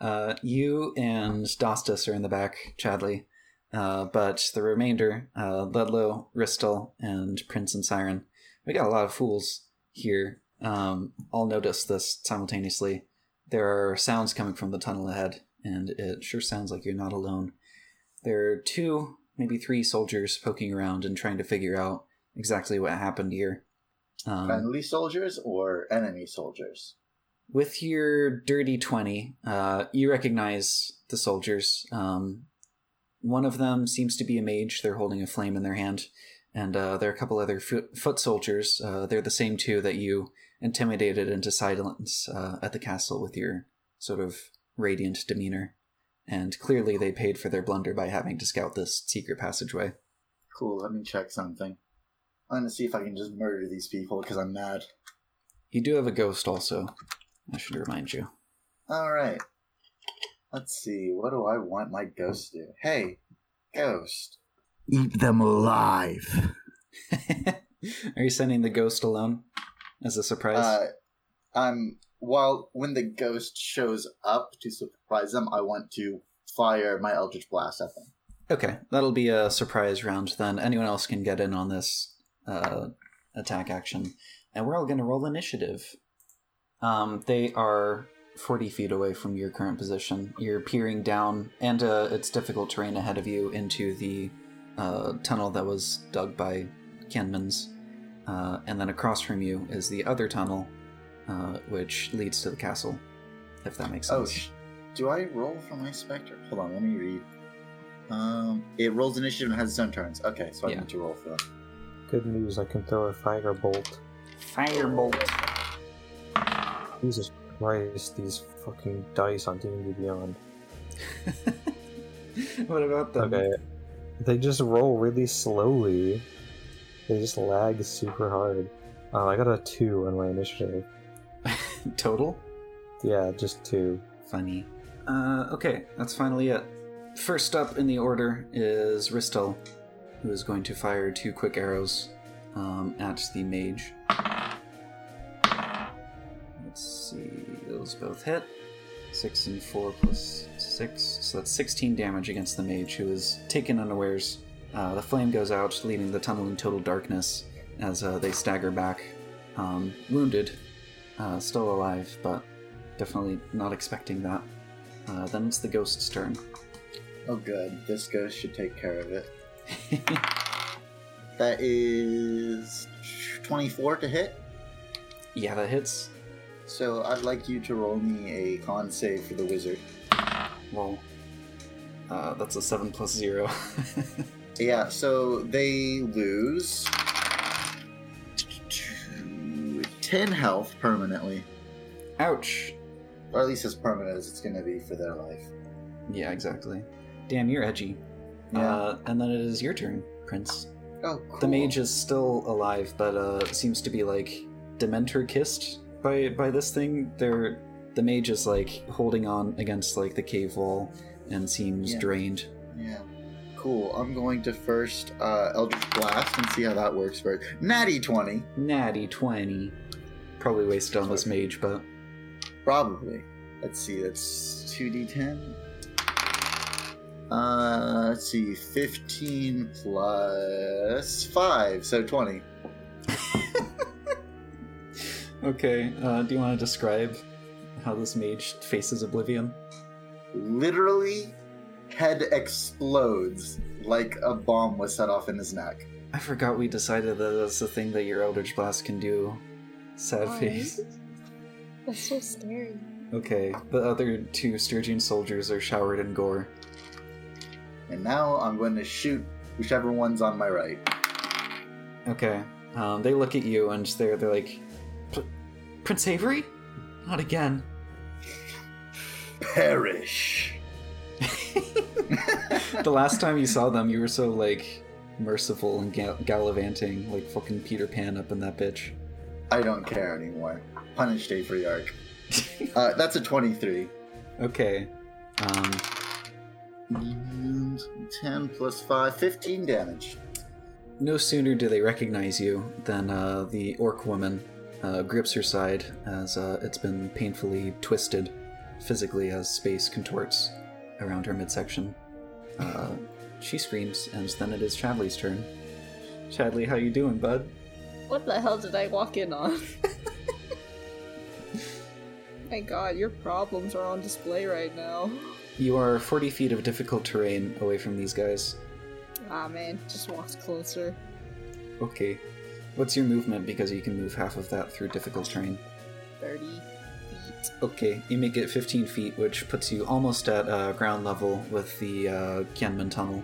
uh, you and Dostus are in the back, Chadley. Uh, but the remainder, uh, Ludlow, Ristel, and Prince and Siren, we got a lot of fools here. Um, all notice this simultaneously. There are sounds coming from the tunnel ahead, and it sure sounds like you're not alone. There are two, maybe three soldiers poking around and trying to figure out exactly what happened here. Um, Friendly soldiers or enemy soldiers? with your dirty 20 uh, you recognize the soldiers um, one of them seems to be a mage they're holding a flame in their hand and uh, there are a couple other foot, foot soldiers uh, they're the same two that you intimidated into silence uh, at the castle with your sort of radiant demeanor and clearly they paid for their blunder by having to scout this secret passageway Cool. Let me check something. I'm gonna see if I can just murder these people because I'm mad. you do have a ghost also i should remind you All right. Let's see. What do I want my ghost to do? Hey, ghost. Eat them alive. are you sending the ghost alone as a surprise Uh, I'm while when the ghost shows up to surprise them, I want to fire my Eldritch Blast at them. Okay, that'll be a surprise round then. Anyone else can get in on this uh, attack action. And we're all going to roll initiative. Um, they are 40 feet away from your current position. You're peering down, and uh, it's difficult terrain ahead of you into the uh, tunnel that was dug by Kenmans. Uh, and then across from you is the other tunnel, uh, which leads to the castle, if that makes Oh, sense. sh- do I roll for my specter? Hold on, let me read. Um, it rolls initiative and has its own turns. Okay, so I Yeah. need to roll for them. Good news, I can throw a fire bolt. Firebolt. Jesus Christ, these fucking dice on D&D Beyond. what about them? Okay. They just roll really slowly. They just lag super hard. Uh, I got a 2 on my initiative. Total? Yeah, just two. Funny. Uh, okay, that's finally it. First up in the order is Ristel, who is going to fire two quick arrows um, at the mage. Let's see, those both hit. Six and four plus six, so that's 16 damage against the mage, who is taken unawares. Uh, the flame goes out, leaving the tunnel in total darkness as uh, they stagger back, um, wounded, uh, still alive, but definitely not expecting that. Uh, then it's the ghost's turn. Oh, good. This ghost should take care of it. That is 24 to hit. yeah, that hits. So I'd like you to roll me a con save for the wizard. Well, uh, that's a 7 plus 0. Yeah, so they lose 10 health permanently. Ouch! Or at least as permanent as it's going to be for their life. Yeah, exactly. Damn, you're edgy. Yeah. Uh, and then it is your turn, Prince. oh, cool. The mage is still alive, but uh, seems to be like Dementor kissed by by this thing. They're the mage is like holding on against like the cave wall and seems Yeah. drained. Yeah. Cool. I'm going to first uh, Eldritch Blast and see how that works for it. Natty 20. Natty twenty. Probably wasted on this mage, but Probably. Let's see, that's 2d10. Uh, let's see, 15 plus 5, so 20. okay. Uh, do you want to describe how this mage faces oblivion? Literally, head explodes like a bomb was set off in his neck. I forgot we decided that that's the thing that your Eldritch Blast can do. Sad Why? face. That's so scary. Okay, the other two Sturgian soldiers are showered in gore. And now I'm going to shoot whichever one's on my right. Okay, um, they look at you and they're they're like, "P- Prince Avery, not again. Perish. the last time you saw them, you were so like merciful and ga- gallivanting, like fucking Peter Pan up in that bitch. I don't care anymore. Punished Avery Arc. Uh, that's a 23. okay, um, And 10 plus 5, 15 damage. no sooner do they recognize you than uh, the orc woman uh, grips her side as uh, it's been painfully twisted physically as space contorts around her midsection. Uh, she screams, and then it is Chadley's turn. Chadley, how you doing, bud? What the hell did I walk in on? My god, your problems are on display right now. You are 40 feet of difficult terrain away from these guys. Ah man, just walked closer. Okay. What's your movement? Because you can move half of that through difficult terrain. 30 feet. Okay, you make it 15 feet, which puts you almost at uh, ground level with the uh, Kianmen tunnel.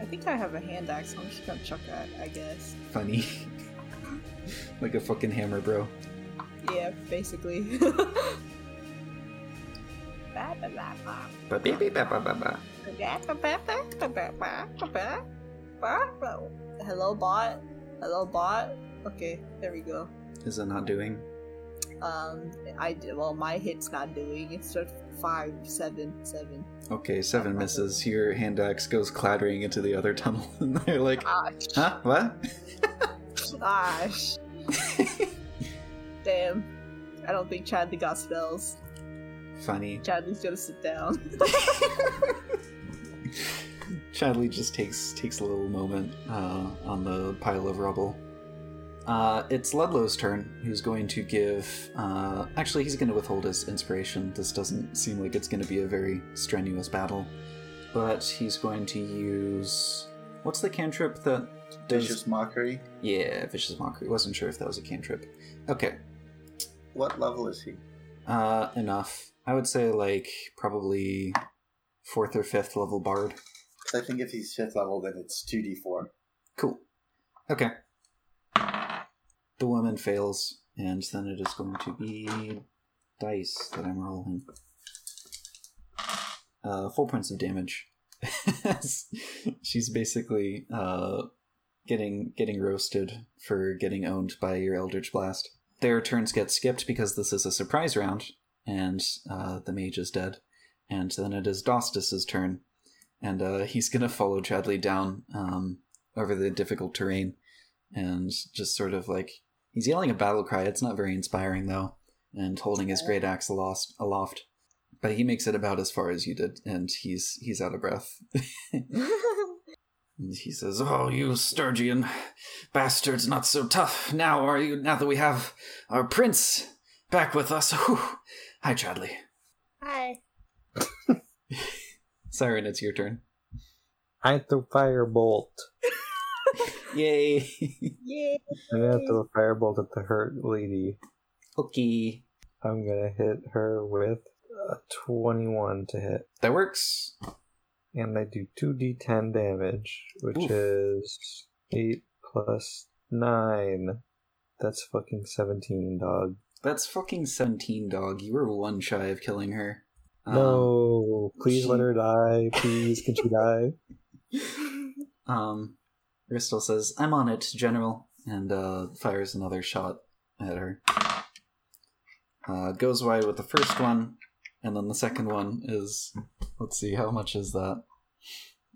I think I have a hand axe, I'm just gonna chuck that, I guess. Funny. like a fucking hammer, bro. Yeah, basically. Ba ba ba ba ba ba. Hello, bot. Hello, bot. Okay, there we go. Is it not doing? Um, I did. Well, my hit's not doing. It's just five, seven, seven. Okay, seven misses. Your hand axe goes clattering into the other tunnel, and they're like, Gosh. huh? What? Gosh. Damn. I don't think Chadley got spells. Funny. Chadley's gonna sit down. Chadley just takes takes a little moment uh, on the pile of rubble. Uh, it's Ludlow's turn, who's going to give. Uh, actually, he's going to withhold his inspiration. This doesn't seem like it's going to be a very strenuous battle, but he's going to use. What's the cantrip that does? Vicious Mockery. Yeah, vicious mockery. Wasn't sure if that was a cantrip. Okay, What level is he? uh, enough. I would say like probably fourth or fifth level bard. I think if he's 5th level, then it's 2d4. Cool. Okay. The woman fails, and then it is going to be dice that I'm rolling. Uh, four points of damage. She's basically uh, getting getting roasted for getting owned by your Eldritch Blast. Their turns get skipped because this is a surprise round, and uh, the mage is dead. And then it is Dostus's turn, and uh, he's gonna follow Chadley down um, over the difficult terrain, and just sort of like he's yelling a battle cry. It's not very inspiring though, and holding his great axe aloft. aloft. But he makes it about as far as you did, and he's he's out of breath. And he says, "Oh, you Sturgian bastards, not so tough now, are you? Now that we have our prince back with us." Whew. Hi, Chadley. Hi. Siren, it's your turn. I throw firebolt. Yay! Yay. I'm gonna throw a firebolt at the hurt lady. okay, I'm gonna hit her with a 21 to hit. that works. And I do 2d10 damage, which Oof. is 8 plus 9. That's fucking 17, dog. That's fucking seventeen, dog. You were one shy of killing her. Um, no, please let her die. Please, can she die? Um, Crystal says, "I'm on it, General," and uh, fires another shot at her. Uh, goes wide with the first one, and then the second one is, let's see, how much is that?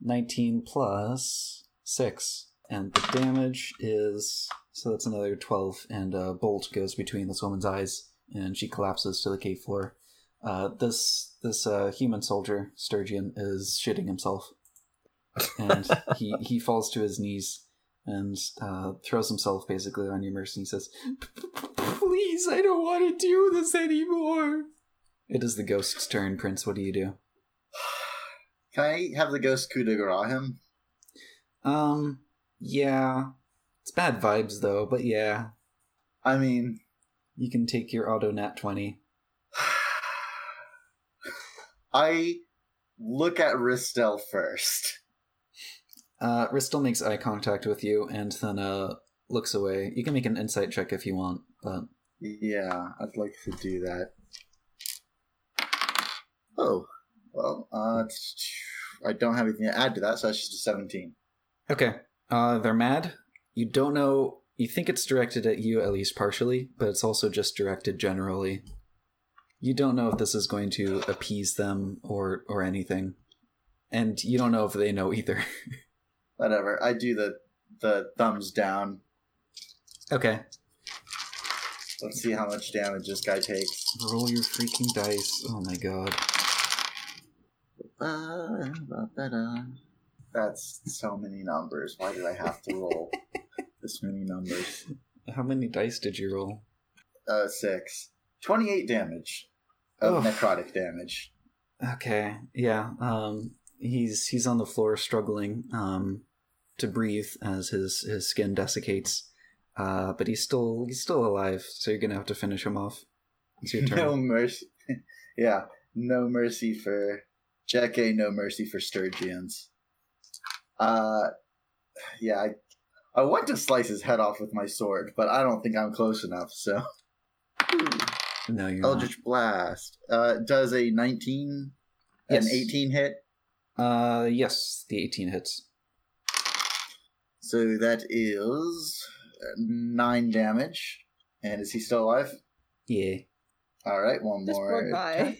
19 plus 6. And the damage is, so that's another 12, and a bolt goes between this woman's eyes, and she collapses to the cave floor. Uh, this this uh, human soldier, Sturgian, is shitting himself. And he, he falls to his knees and uh, throws himself basically on your mercy and says, Please, I don't want to do this anymore. It is the ghost's turn, Prince. What do you do? Can I have the ghost coup de grace him? Um, yeah. It's bad vibes, though, but yeah. I mean, You can take your auto nat 20. I look at Ristel first. Uh, Ristel makes eye contact with you and then uh, looks away. You can make an insight check if you want, but Yeah, I'd like to do that. Oh, well, uh, I don't have anything to add to that, so that's just a 17. Okay. Uh, they're mad. You don't know. You think it's directed at you, at least partially, but it's also just directed generally. You don't know if this is going to appease them or or anything, and you don't know if they know either. Whatever. I do the the thumbs down. okay. Let's see how much damage this guy takes. Roll your freaking dice. Oh my god. That's so many numbers. Why did I have to roll this many numbers? How many dice did you roll? Uh, six. 28 damage of Ugh. necrotic damage. Okay. Yeah. Um. He's he's on the floor struggling um to breathe as his his skin desiccates. Uh, but he's still he's still alive, so you're gonna have to finish him off. It's your turn. No mercy. yeah, no mercy for Jeke, no mercy for Sturgians. Uh, yeah, I, I want to slice his head off with my sword, but I don't think I'm close enough, so. No, you're Eldritch Blast. Uh, does a 19 Yes. an 18 hit? Uh, yes, the 18 hits. So that is uh, 9 damage. And is he still alive? Yeah. Alright, one This more. poor guy.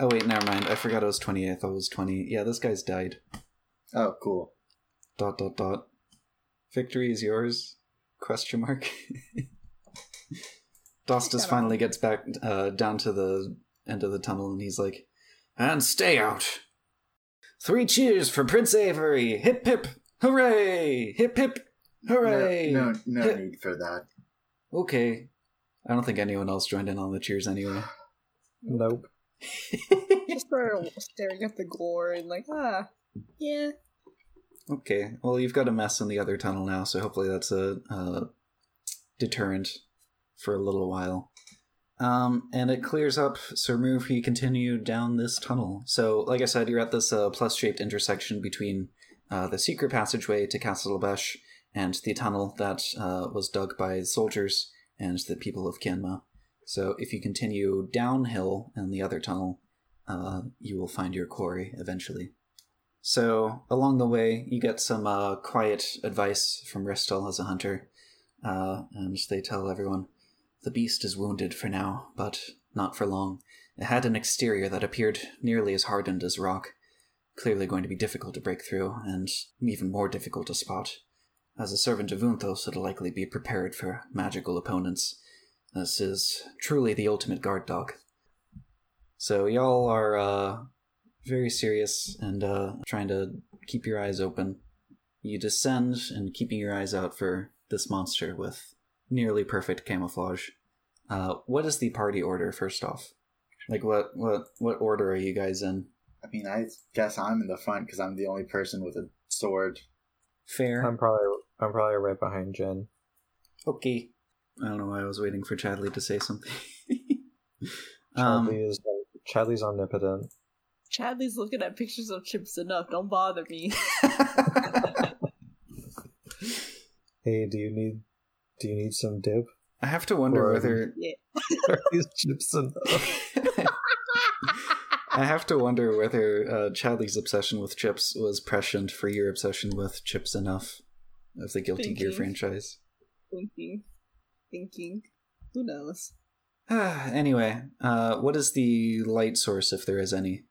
Oh wait, never mind. I forgot it was 20. I thought it was 20. Yeah, this guy's died. Oh, cool. Dot dot dot. Victory is yours? Question mark. Dostus finally gets back uh, down to the end of the tunnel, and he's like, "And stay out. Three cheers for Prince Avery! Hip hip, hooray! Hip hip, hooray!" No, no, no Hip. need for that. Okay. I don't think anyone else joined in on the cheers anyway. Nope. Just sort of staring at the gore and like, ah, yeah. Okay, well, you've got a mess in the other tunnel now, so hopefully that's a, uh deterrent for a little while. Um, and it clears up, so remove you continue down this tunnel. So, like I said, you're at this uh, plus shaped intersection between uh, the secret passageway to Castle Besh and the tunnel that uh, was dug by soldiers and the people of Kianma. So, if you continue downhill in the other tunnel, uh, you will find your quarry eventually. So along the way, you get some uh, quiet advice from Ristel as a hunter, uh, and they tell everyone the beast is wounded for now, but not for long. It had an exterior that appeared nearly as hardened as rock, clearly going to be difficult to break through, and even more difficult to spot. As a servant of Vunthos, it'll likely be prepared for magical opponents. This is truly the ultimate guard dog. So y'all are uh, very serious and uh, trying to keep your eyes open. You descend and keeping your eyes out for this monster with nearly perfect camouflage. Uh, what is the party order first off? Like what what what order are you guys in? I mean, I guess I'm in the front because I'm the only person with a sword. Fair. I'm probably I'm probably right behind Jen. okay. I don't know why I was waiting for Chadley to say something. Chadley um, is Chadley's omnipotent. Chadley's looking at pictures of Chipp Zanuff. Don't bother me. Hey, do you need do you need some dip? I have to wonder Or- whether yeah. Are these chips enough? I have to wonder whether uh, Chadley's obsession with chips was prescient for your obsession with Chipp Zanuff of the Guilty Gear franchise. Thinking. Thinking. Who knows? anyway, uh, what is the light source if there is any?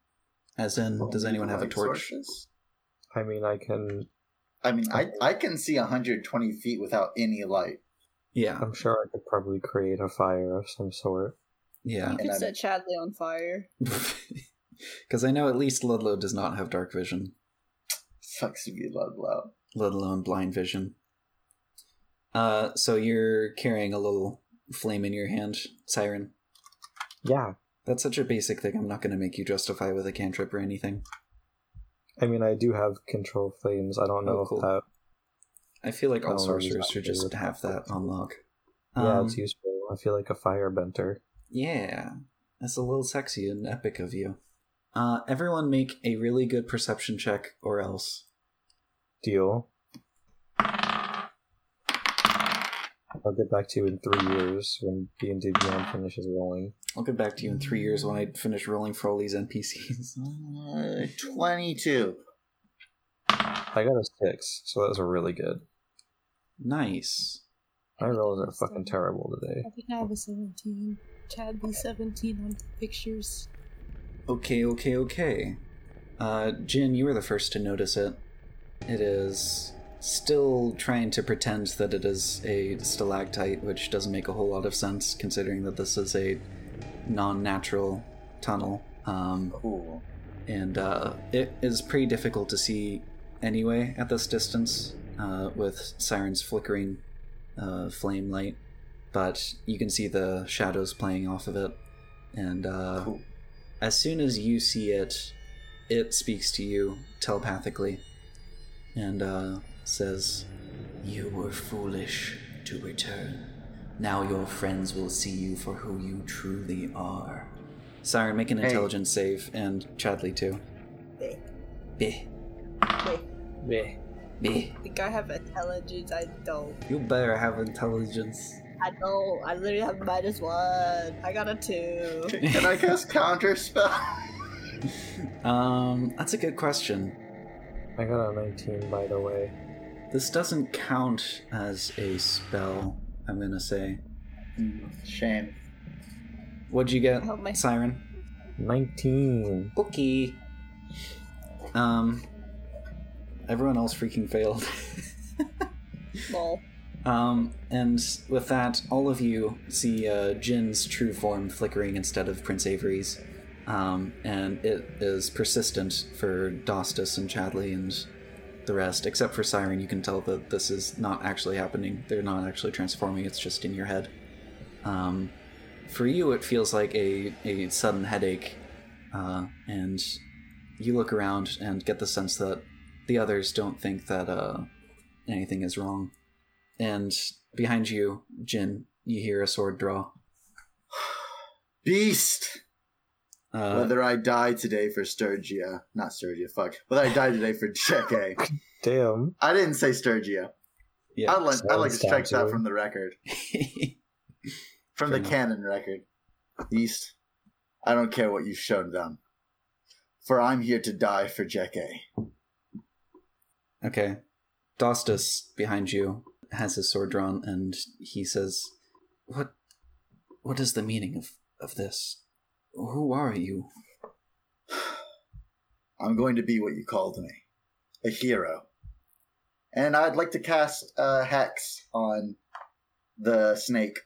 As in, does anyone have a Light torch? sources? I mean, I can. I mean, I, I can see 120 feet without any light. Yeah, I'm sure I could probably create a fire of some sort. yeah. You could And set Chadley on fire. Because I know at least Ludlow does not have dark vision, Sucks to be Ludlow. let alone blind vision. Uh, so you're carrying a little flame in your hand, Siren. Yeah, That's such a basic thing. I'm not going to make you justify with a cantrip or anything. I mean, I do have control flames. I don't know Oh, if that. I feel like all sorcerers should just have that that on lock. Yeah, Um, it's useful. I feel like a firebender. Yeah, that's a little sexy and epic of you. Uh, everyone make a really good perception check, or else. Deal. I'll get back to you in three years when D and D Beyond finishes rolling. I'll get back to you in three years when I finish rolling for all these NPCs. Uh, 22. I got a six, so that was really good. Nice. My rolls are fucking terrible today. I think I have a 17. Chadley 17 on pictures. Okay, okay, okay. Uh, Jinn, you were the first to notice it. It is still trying to pretend that it is a stalactite, which doesn't make a whole lot of sense considering that this is a non natural tunnel. Um, Cool. and uh, it is pretty difficult to see anyway at this distance uh, with Siren's flickering uh, flame light. But you can see the shadows playing off of it, and uh, Cool. as soon as you see it, it speaks to you telepathically and uh, says, You were foolish to return. Now your friends will see you for who you truly are. Siren, make an Hey. intelligence save, and Chadley too. Wait, Beh, wait. Yeah. beh. I think I have intelligence. I don't. You better have intelligence. I don't. I literally have minus one. I got a two. Can I cast counter spell? Um, that's a good question. I got a 19, by the way. This doesn't count as a spell, I'm gonna say. Shame. What'd you get, Oh, my- Siren? 19. Okay. Um, everyone else freaking failed. Lol. um, and with that, all of you see uh, Jinn's true form flickering instead of Prince Avery's. Um, and it is persistent for Dostus and Chadley and the rest, except for Siren. You can tell that this is not actually happening. They're not actually transforming, it's just in your head. Um, for you, it feels like a, a sudden headache, uh, and you look around and get the sense that the others don't think that uh, anything is wrong. And behind you, Jinn, you hear a sword draw. Beast! Uh, Whether I die today for Sturgia. Not Sturgia, fuck. Whether I die today for Cheke. Damn. I didn't say Sturgia. yeah. I'd like, I'd like to Sounds strike that from the record. From Fair the enough. canon record. Beast, I don't care what you've shown them. For I'm here to die for Jeke. Okay. Dostus, behind you, has his sword drawn, and he says, "What? What is the meaning of of this? Who are you? I'm going to be what you called me a hero. And I'd like to cast a hex on the snake.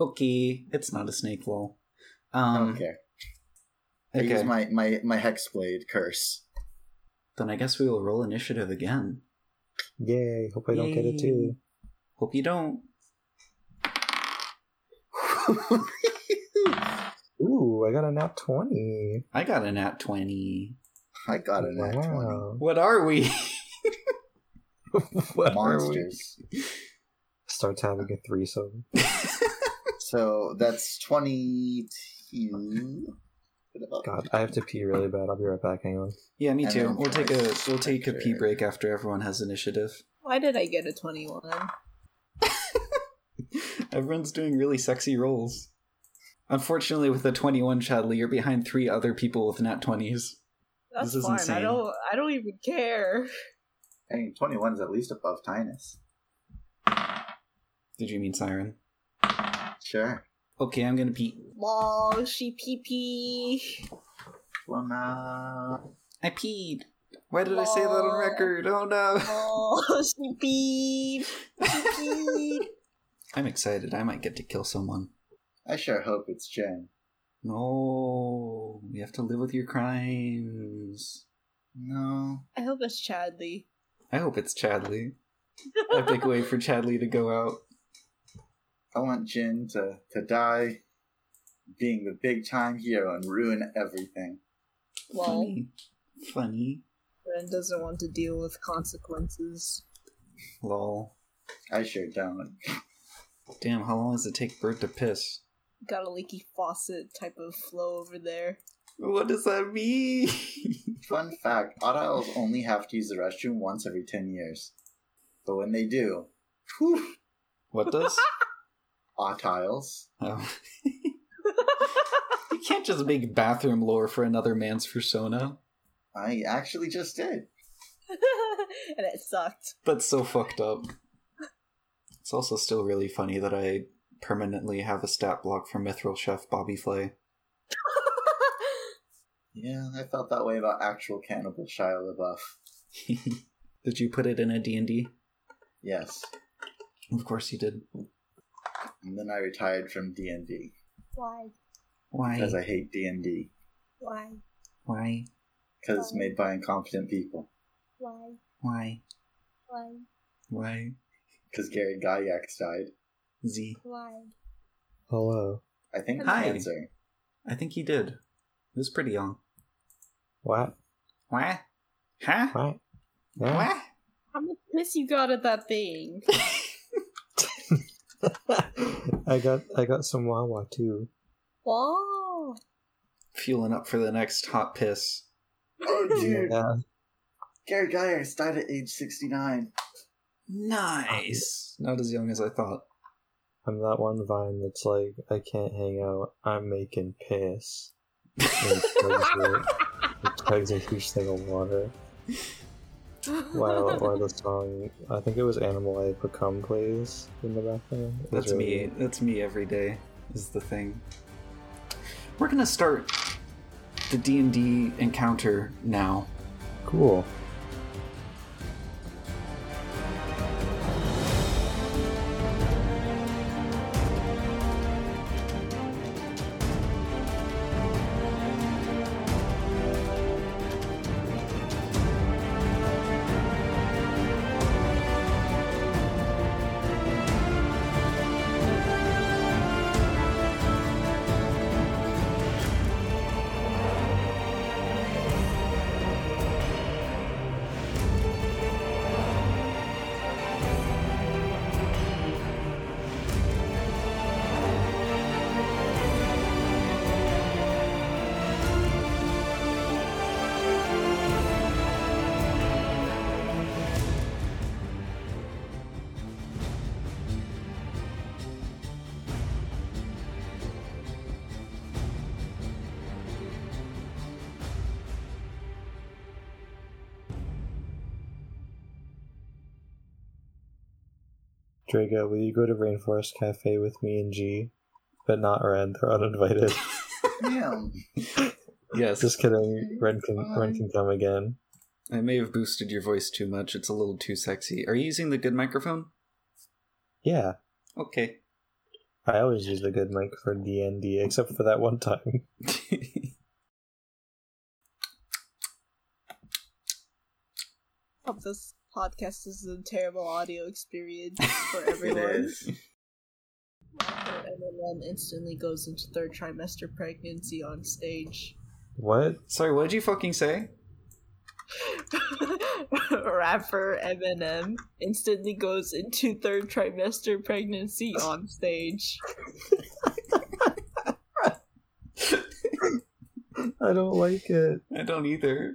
Okay, it's not a snake lol. I Um, don't care. I okay. use my, my, my hex blade curse. Then I guess we will roll initiative again. Yay! Hope I don't get it Yay. too. Hope you don't. Ooh, I got a nat twenty. I got a nat 20. I got a nat 20. What are we? What are we? Monsters. Starts having a threesome. So that's 22. God, I have to pee really bad. I'll be right back. Hang on. yeah, me too. We'll take a we'll take a pee break after everyone has initiative. Why did I get a 21? Everyone's doing really sexy rolls. Unfortunately, with a 21 Chadley, you're behind three other people with nat 20s. That's This is fine. insane. I don't I don't even care. Hey, 21 is at least above Tinus. Did you mean Siren? Sure. Okay, I'm gonna pee. Lol, she pee pee. Well, now. I peed. Why did I say that on Aw. record? Oh no. Lol, she peed. She peed. I'm excited. I might get to kill someone. I sure hope it's Jen. No, you have to live with your crimes. No. I hope it's Chadley. I hope it's Chadley. Epic way for Chadley to go out. I want Jinn to, to die being the big time hero and ruin everything. Lol, Funny. Funny. Ren doesn't want to deal with consequences. Lol. I sure don't. Damn, how long does it take Bert to piss? Got a leaky faucet type of flow over there. What does that mean? Fun fact Odd Owls only have to use the restroom once every 10 years. But when they do, whew, what does? Odd Owls. Oh. you can't just make bathroom lore for another man's persona. I actually just did. and it sucked. That's so fucked up. It's also still really funny that I permanently have a stat block for Mithril Chef Bobby Flay. Yeah, I felt that way about actual Cannibal Shia LaBeouf. did you put it in a D&D? Yes. Of course you did. And then I retired from D&D Why? Why? because I hate D&D Why? Why? because it's made by incompetent people. Why? Why? Why? Why? Because Gary Gygax died. Z. Why? Hello. I think Hi. cancer. I think he did. He was pretty young. What? What? Huh? What? Yeah. What? How much piss you got at that thing? I got I got some Wawa too. Wow. Fueling up for the next hot piss. Oh, dude. Yeah. Gary Gygax died at age 69. Nice. Not as young as I thought. I'm that one vine that's like, I can't hang out. I'm making piss. And it chugs it. It a huge thing of water. While, while the song, I think it was Animal I Become plays in the background. That's really me. That's me every day. Is the thing. We're gonna start the D and D encounter now. Cool. Drago, will you go to Rainforest Cafe with me and G? But not Red, they're uninvited. Damn. Yes, Just kidding. Ren can Ren can come again. I may have boosted your voice too much. It's a little too sexy. Are you using the good microphone? Yeah, Okay. I always use the good mic for D and D, except for that one time. Hope this podcast is a terrible audio experience for everyone. is. After MLM instantly goes into third trimester pregnancy on stage. What? Sorry, what did you fucking say? Rapper Eminem instantly goes into third trimester pregnancy on stage. I don't like it. I don't either.